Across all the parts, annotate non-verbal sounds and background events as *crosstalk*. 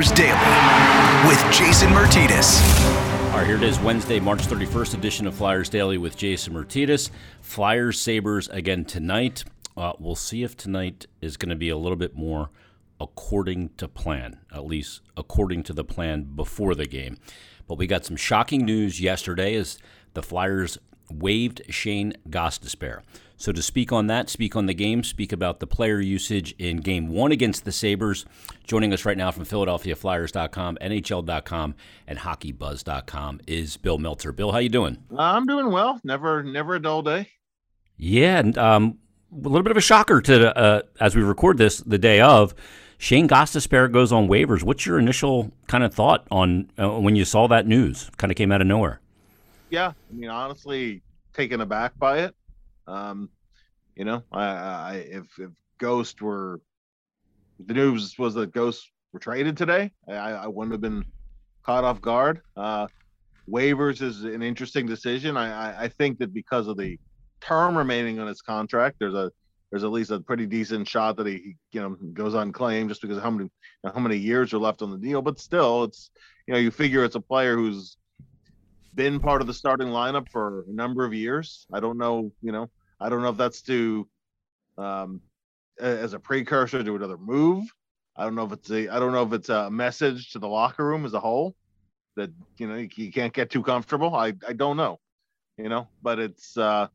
Flyers Daily with Jason Myrtetus. All right, here it is, Wednesday, March 31st edition of Flyers Daily with Jason Myrtetus. Flyers Sabres again tonight. Uh, we'll see if tonight is going to be a little bit more according to plan, at least according to the plan before the game. But we got some shocking news yesterday as the Flyers waived Shane Gostisbehere. So to speak on that, speak on the game, speak about the player usage in game one against the Sabres, joining us right now from PhiladelphiaFlyers.com, NHL.com, and HockeyBuzz.com is Bill Meltzer. Bill, how you doing? I'm doing well. Never, never a dull day. Yeah, and um, a little bit of a shocker to uh, as we record this the day of. Shane Gostisbehere goes on waivers. What's your initial kind of thought on uh, when you saw that news? Kind of came out of nowhere. Yeah, I mean, honestly, taken aback by it. Um, you know, I, I if if Ghost were the news was that Ghost were traded today, I, I wouldn't have been caught off guard. Uh, waivers is an interesting decision. I, I, I think that because of the term remaining on his contract, there's a there's at least a pretty decent shot that he, you know goes unclaimed just because how many how many years are left on the deal. But still, it's you know you figure it's a player who's been part of the starting lineup for a number of years. I don't know, you know, I don't know if that's to um, as a precursor to another move. I don't know if it's a I don't know if it's a message to the locker room as a whole that you know you, can't get too comfortable. I I don't know, you know, but it's uh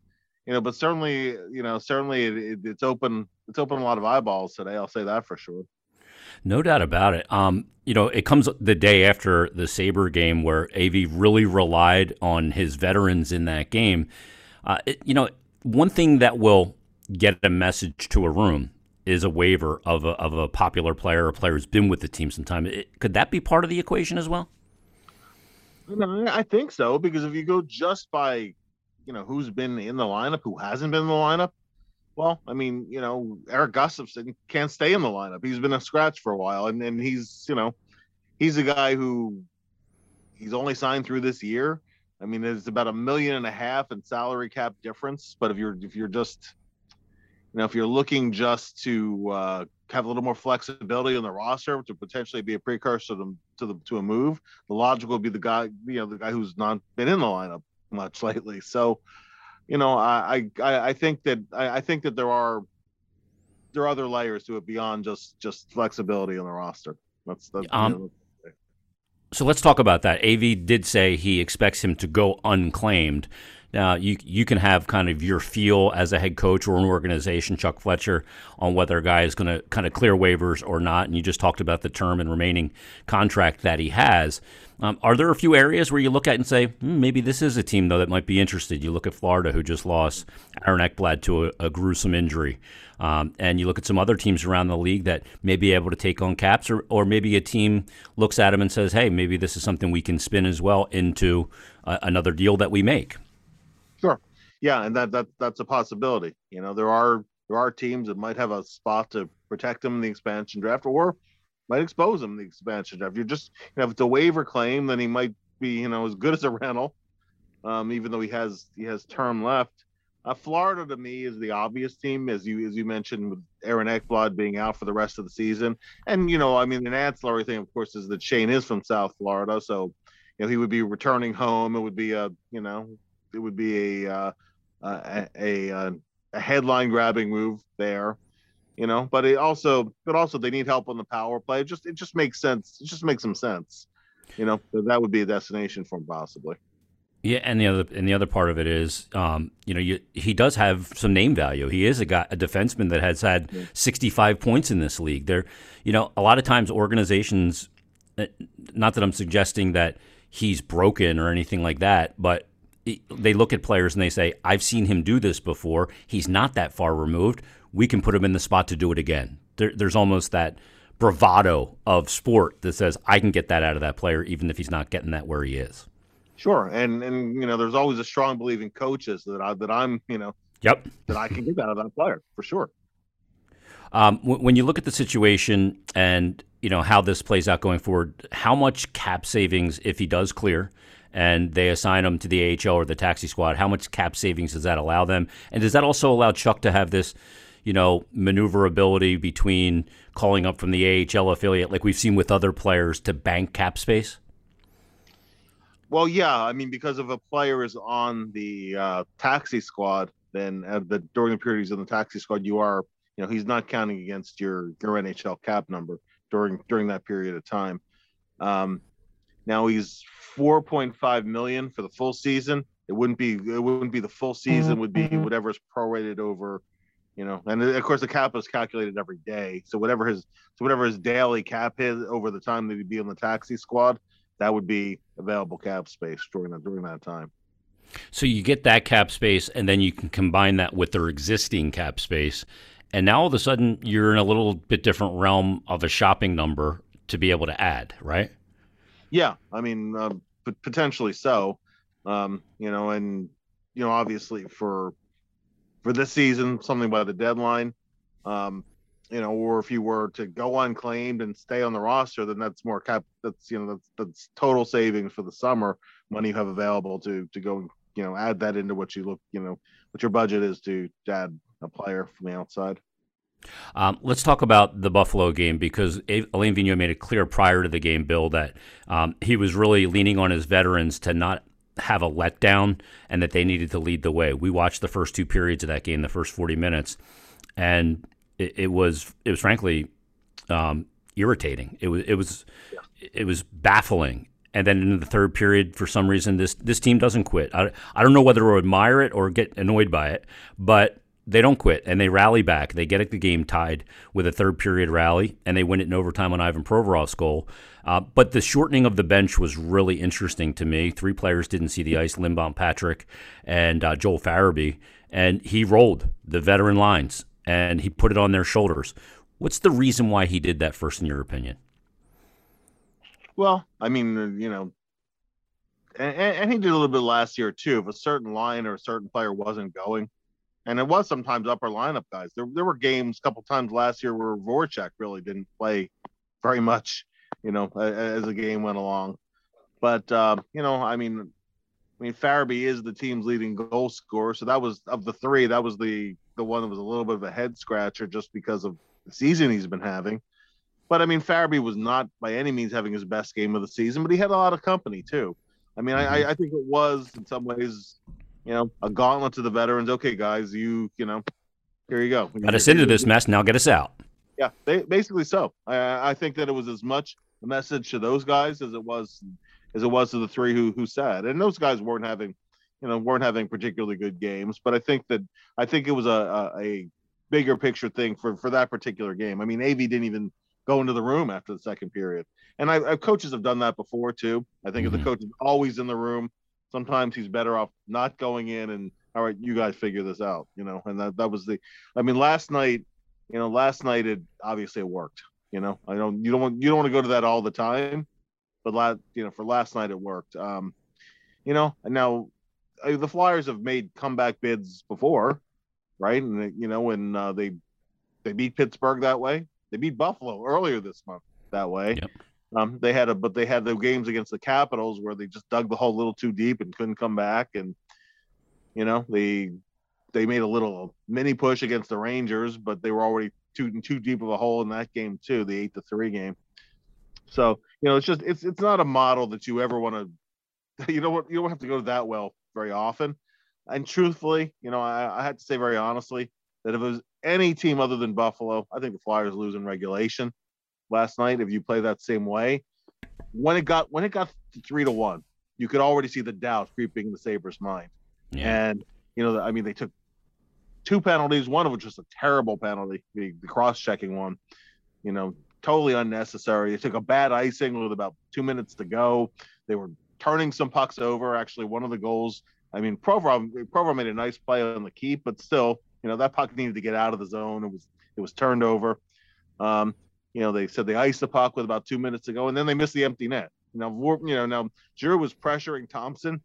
you know, but certainly you know certainly it, it, it's open it's open a lot of eyeballs today. I'll say that for sure. No doubt about it. Um, you know, it comes the day after the Sabre game where AV really relied on his veterans in that game. Uh, it, you know, one thing that will get a message to a room is a waiver of a, of a popular player a player who's been with the team some time. It, could that be part of the equation as well? I think so because if you go just by, you know, who's been in the lineup, who hasn't been in the lineup, well, I mean, you know, Erik Gustafsson can't stay in the lineup. He's been a scratch for a while, and and he's, you know, he's a guy who he's only signed through this year. I mean, it's about a million and a half in salary cap difference. But if you're if you're just, you know, if you're looking just to uh, have a little more flexibility on the roster to potentially be a precursor to to, the, to a move, the logical would be the guy, you know, the guy who's not been in the lineup much *laughs* lately. So you know, I I, I think that I, I think that there are there are other layers to it beyond just just flexibility on the roster. That's that's. Um, you know, so let's talk about that. Av did say he expects him to go unclaimed. Now you you can have kind of your feel as a head coach or an organization, Chuck Fletcher, on whether a guy is going to kind of clear waivers or not. And you just talked about the term and remaining contract that he has. Um, are there a few areas where you look at and say hmm, maybe this is a team though that might be interested? You look at Florida, who just lost Aaron Ekblad to a, a gruesome injury, um, and you look at some other teams around the league that may be able to take on caps, or or maybe a team looks at them and says, hey, maybe this is something we can spin as well into uh, another deal that we make. Yeah, and that that that's a possibility. You know, there are there are teams that might have a spot to protect them in the expansion draft, or might expose him in the expansion draft. You're just you know, if it's a waiver claim, then he might be you know as good as a *laughs* rental, um, even though he has he has term left. Uh, Florida to me is the obvious team, as you as you mentioned, with Aaron Ekblad being out for the rest of the season, and you know, I mean, an ancillary thing, of course, is that Shane is from South Florida, so you know he would be returning home. It would be a you know it would be a uh, a, a, uh, a headline grabbing move there you know but it also but also they need help on the power play it just it just makes sense it just makes some sense you know that would be a destination for him possibly yeah, and the other and the other part of it is, um, you know, you, he does have some name value. He is a guy, a defenseman that has had yeah. 65 points in this league. There, you know, a lot of times organizations, uh, not that I'm suggesting that he's broken or anything like that, but they look at players and they say, "I've seen him do this before. He's not that far removed we can put him in the spot to do it again. There, there's almost that bravado of sport that says I can get that out of that player, even if he's not getting that where he is. Sure, and and you know, there's always a strong belief in coaches that I that I'm you know, yep, that I can get that out of that player for sure. Um, w- when you look at the situation and you know how this plays out going forward, how much cap savings if he does clear? And they assign them to the AHL or the taxi squad, how much cap savings does that allow them? And does that also allow Chuck to have this, you know, maneuverability between calling up from the AHL affiliate, like we've seen with other players, to bank cap space? Well, yeah. I mean, because if a player is on the uh, taxi squad, then the during the period he's in the taxi squad, you are, you know, he's not counting against your your NHL cap number during during that period of time. Um, now he's 4.5 million for the full season. It wouldn't be it wouldn't be the full season. Would be mm-hmm. whatever is prorated over, you know. And of course the cap is calculated every day. So whatever his so whatever his daily cap is over the time that he'd be on the taxi squad, that would be available cap space during that during that time. So you get that cap space, and then you can combine that with their existing cap space, and now all of a sudden you're in a little bit different realm of a shopping number to be able to add, right? Yeah, I mean, uh, potentially so. Um, you know, and you know, obviously for for this season, something by the deadline. Um, you know, or if you were to go unclaimed and stay on the roster, then that's more cap. That's you know, that's that's total savings for the summer money you have available to to go you know add that into what you look you know what your budget is to add a player from the outside. Um, let's talk about the Buffalo game because Alain Vigneault made it clear prior to the game, Bill, that um, he was really leaning on his veterans to not have a letdown and that they needed to lead the way. We watched the first two periods of that game, the first 40 minutes, and it, it was it was frankly um, irritating. It was it was it was baffling. And then in the third period, for some reason, this this team doesn't quit. I, I don't know whether to admire it or get annoyed by it, but they don't quit and they rally back. They get the game tied with a third period rally and they win it in overtime on Ivan Provorov's goal. Uh, but the shortening of the bench was really interesting to me. Three players didn't see the ice: Lindblom, Patrick, and uh, Joel Farabee, and he rolled the veteran lines and he put it on their shoulders. What's the reason why he did that first, in your opinion? Well, I mean, you know, and, and he did a little bit last year too. If a certain line or a certain player wasn't going, and it was sometimes upper lineup guys. There, there were games a couple times last year where Voracek really didn't play very much, you know, as the game went along. But uh, you know, I mean, I mean, Farabee is the team's leading goal scorer, so that was of the three, that was the the one that was a little bit of a head scratcher just because of the season he's been having. But I mean, Farabee was not by any means having his best game of the season, but he had a lot of company too. I mean, mm-hmm. I, I think it was in some ways, you know, a gauntlet to the veterans. Okay, guys, you, you know, here you go. Got us into this mess. Now get us out. Yeah, they, basically so. I, I think that it was as much a message to those guys as it was as it was to the three who who said, and those guys weren't having, you know, weren't having particularly good games. But I think that I think it was a, a, a bigger picture thing for for that particular game. I mean, Av didn't even go into the room after the second period, and I, I coaches have done that before too. I think mm-hmm. if the mm-hmm. coach is always in the room, sometimes he's better off not going in and all right, you guys figure this out, you know. And that that was the, I mean, last night, you know, last night it obviously it worked. You know, I don't you don't want you don't want to go to that all the time, but last you know for last night it worked. Um, you know, and now uh, the Flyers have made comeback bids before, right? And you know when uh, they they beat Pittsburgh that way, they beat Buffalo earlier this month that way. Yep. Um, they had a but they had the games against the Capitals where they just dug the hole a little too deep and couldn't come back, and you know they they made a little mini push against the Rangers, but they were already too too deep of a hole in that game too, the eight to three game. So you know, it's just it's it's not a model that you ever *laughs* want to. You know what? You don't have to go that well very often. And truthfully, you know, I, I had to say very honestly that if it was any team other than Buffalo, I think the Flyers lose in regulation last night. If you play that same way, when it got when it got to three to one, you could already see the doubt creeping in the Sabres' mind. Yeah. And you know, I mean, they took two penalties, one of which was a terrible penalty, the, the cross-checking one. You know, totally unnecessary. They took a bad icing with about two minutes to go. They were turning some pucks over. Actually, one of the goals. I mean, Provorov, Provorov made a nice play on the keep, but still, you know, that puck needed to get out of the zone. It was it was turned over. Um, you know, they said they iced the puck with about two minutes ago, and then they missed the empty net. Now, you know, now Giroux was pressuring Thompson,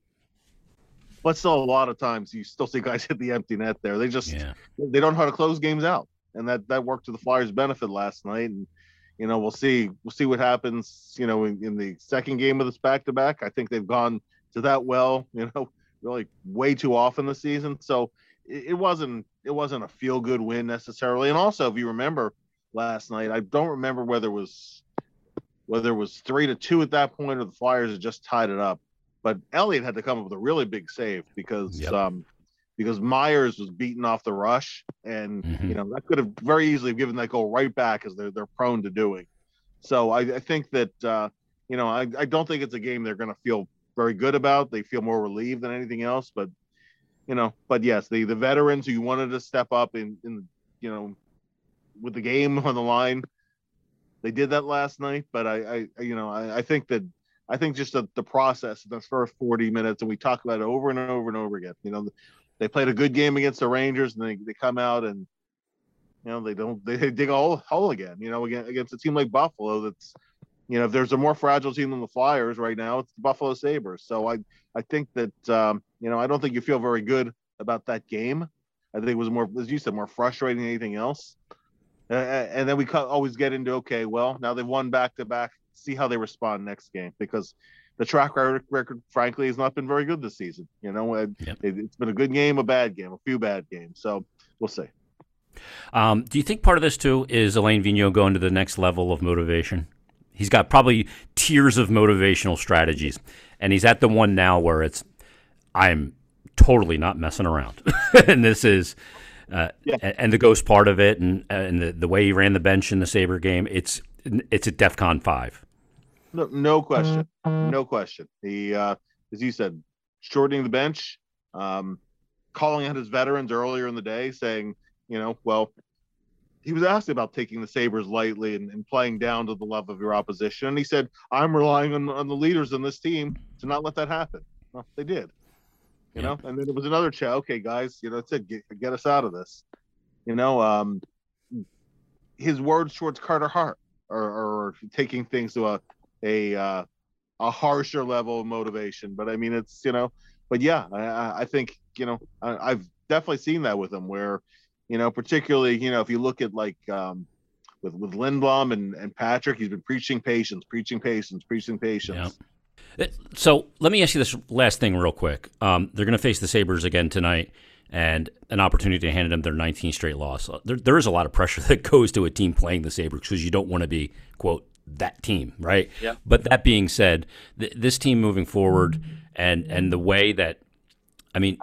but still, a lot of times you still see guys *laughs* hit the empty net there. They just yeah. they don't know how to close games out, and that that worked to the Flyers' benefit last night. And you know, we'll see. We'll see what happens. You know, in, in the second game of this back to back, I think they've gone to that well. *laughs* You know, really way too often this season. So it, it wasn't it wasn't a feel good win necessarily. And also, if you remember last night, I don't remember whether it was whether it was three to two at that point or the Flyers had just tied it up. But Elliott had to come up with a really big save because Yep. um because Myers was beaten off the rush, and Mhm. you know that could have very easily given that goal right back as they're they're prone to doing. So I, I think that uh, you know I, I don't think it's a game they're going to feel very good about. They feel more relieved than anything else. But you know, but yes, the the veterans who wanted to step up in in you know with the game *laughs* on the line, they did that last night. But I I you know I, I think that I think just the, the process in the first 40 minutes, and we talk about it over and over and over again. You know, they played a good game against the Rangers, and they, they come out and you know they don't they dig a hole, hole again. You know, against, against a team like Buffalo, that's you know if there's a more fragile team than the Flyers right now, it's the Buffalo Sabres. So I I think that um, you know I don't think you feel very good about that game. I think it was more, as you said, more frustrating than anything else. Uh, and then we always get into okay, well now they've won back to back. See how they respond next game because the track record, frankly, has not been very good this season. You know, Yep. it, has been a good game, a bad game, a few bad games. So we'll see. Um, do you think part of this too is Alain Vigneault going to the next level of motivation? He's got probably tiers of motivational strategies, and he's at the one now where it's I'm totally not messing around, *laughs* and this is. Uh, Yeah. and the ghost part of it, and and the, the way he ran the bench in the Sabre game, it's it's at DefCon five. No, no question, no question. He, uh, as you said, shortening the bench, um, calling out his veterans earlier in the day, saying, you know, well, he was asked about taking the Sabres lightly and, and playing down to the level of your opposition, and he said, "I'm relying on on the leaders in this team to not let that happen." Well, they did, you Yeah. know. And then it was another chat. Okay, guys, you know, that's it. Get, get us out of this. You know, um, his words towards Carter Hart are, are taking things to a a uh, a harsher level of motivation. But I mean, it's you know, but yeah, I- I, think you know, I, I've definitely seen that with him, where you know, particularly you know, if you look at like um, with with Lindblom and and Patrick, he's been preaching patience, preaching patience, preaching patience. So let me ask you this last thing real quick. Um, they're going to face the Sabres again tonight, and an opportunity to hand them their 19th straight loss. Uh, There, there is a lot of pressure *laughs* that goes to a team playing the Sabres because you don't want to be quote that team, right? Yeah. But that being said, th- this team moving forward and and the way that, I mean,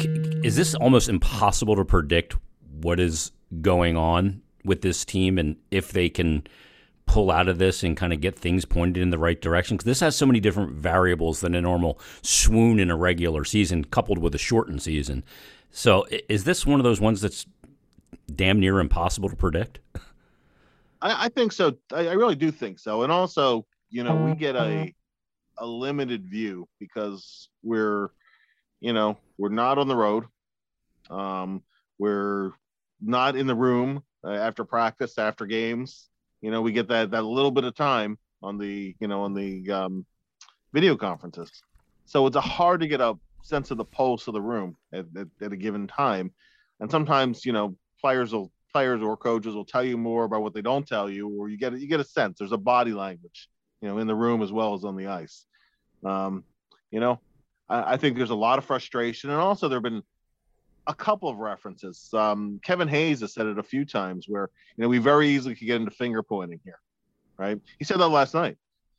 c- is this almost impossible to predict what is going on with this team and if they can pull out of this and kind of get things pointed in the right direction because this has so many different variables than a normal swoon in a regular season coupled with a shortened season so is this one of those ones that's damn near impossible to predict I, I think so. I, I really do think so. And also, you know, we get a a limited view because we're, you know, we're not on the road. Um, we're not in the room uh, after practice, after games. You know, we get that that little bit of time on the, you know, on the um, video conferences. So it's a hard to get a sense of the pulse of the room at, at, at a given time. And sometimes, you know, players will players or coaches will tell you more about what they don't tell you, or you get you get a sense. There's a body language, you know, in the room as well as on the ice. Um, you know, I, I think there's a lot of frustration, and also there have been a couple of references. Um, Kevin Hayes has said it a few times where you know we very easily could get into finger pointing here, right? He said that last night.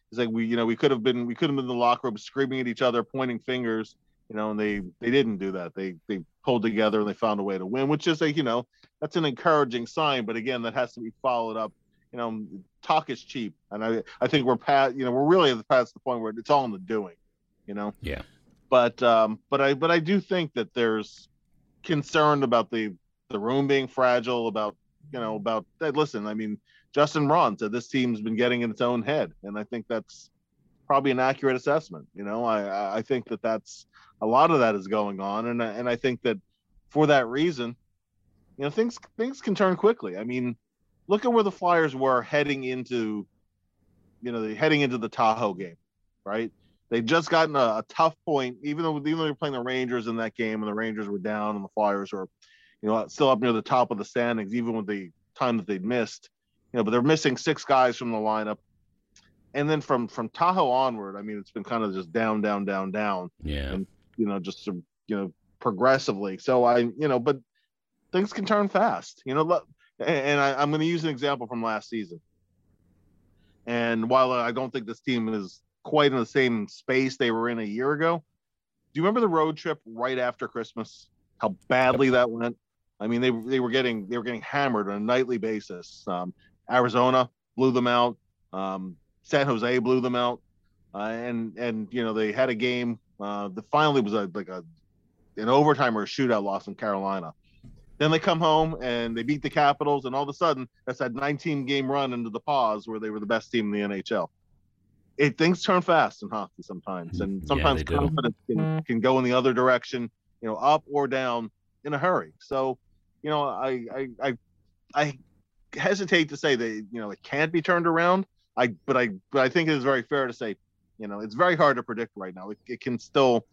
He's like we, you know, we could have been we could have been in the locker room screaming at each other, pointing fingers, you know, and they they didn't do that. They they pulled together and they found a way to win, which is a you know that's an encouraging sign. But again, that has to be followed up. You know, talk is cheap, and I I think we're past you know we're really at the past the point where it's all in the doing. You know. Yeah. But um, but I but I do think that there's concern about the the room being fragile. About you know about that. Listen, I mean, Justin Braun said this team's been getting in its own head, and I think that's probably an accurate assessment. You know, I I- I think that that's a lot of that is going on, and and I think that for that reason, you know, things things can turn quickly. I mean, look at where the Flyers were heading into, you know, the heading into the Tahoe game, right? They just gotten a, a tough point, even though even though they're playing the Rangers in that game, and the Rangers were down, and the Flyers were, you know, still up near the top of the standings, even with the time that they'd missed, you know. But they're missing six guys from the lineup, and then from from Tahoe onward, I mean, it's been kind of just down, down, down, down yeah And- you know, just you know, progressively. So I, you know, but things can turn fast. You know, and I, I'm going to use an example from last season. And while I don't think this team is quite in the same space they were in a year ago, do you remember the road trip right after Christmas? How badly that went. I mean, they they were getting they were getting hammered on a nightly basis. Um, Arizona blew them out. Um, San Jose blew them out, uh, and and you know they had a game. Uh, the finally was a like a an overtime or a shootout loss in Carolina. Then they come home and they beat the Capitals, and all of a sudden that's that 19 game run into the pause where they were the best team in the NHL. It things turn fast in hockey sometimes, mm-hmm. and sometimes yeah, confidence can, can go in the other direction, you know, up or down in a hurry. So, you know, I I I, I hesitate to say that you know it can't be turned around. I but I but I think it is very fair to say, you know, it's very hard to predict right now. It, it can still,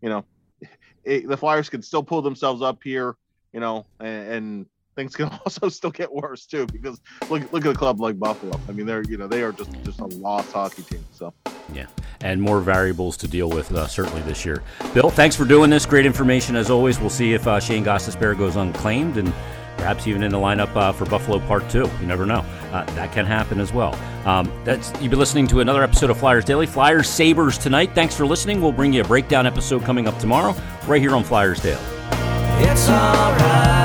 you know, it, the Flyers can still pull themselves up here you know, and, and things can *laughs* also still get worse too because look look at a club like Buffalo. I mean, they're you know they are just just a lost hockey team. So yeah, and more variables to deal with uh, certainly this year. Bill, thanks for doing this. Great information as always. We'll see if uh, Shane Gostisbehere goes unclaimed and perhaps even in the lineup uh, for Buffalo Part Two. You never know. Uh, that can happen as well. Um, that's you've been listening to another episode of Flyers Daily. Flyers Sabres tonight. Thanks for listening. We'll bring you a breakdown episode coming up tomorrow right here on Flyers Daily. It's alright.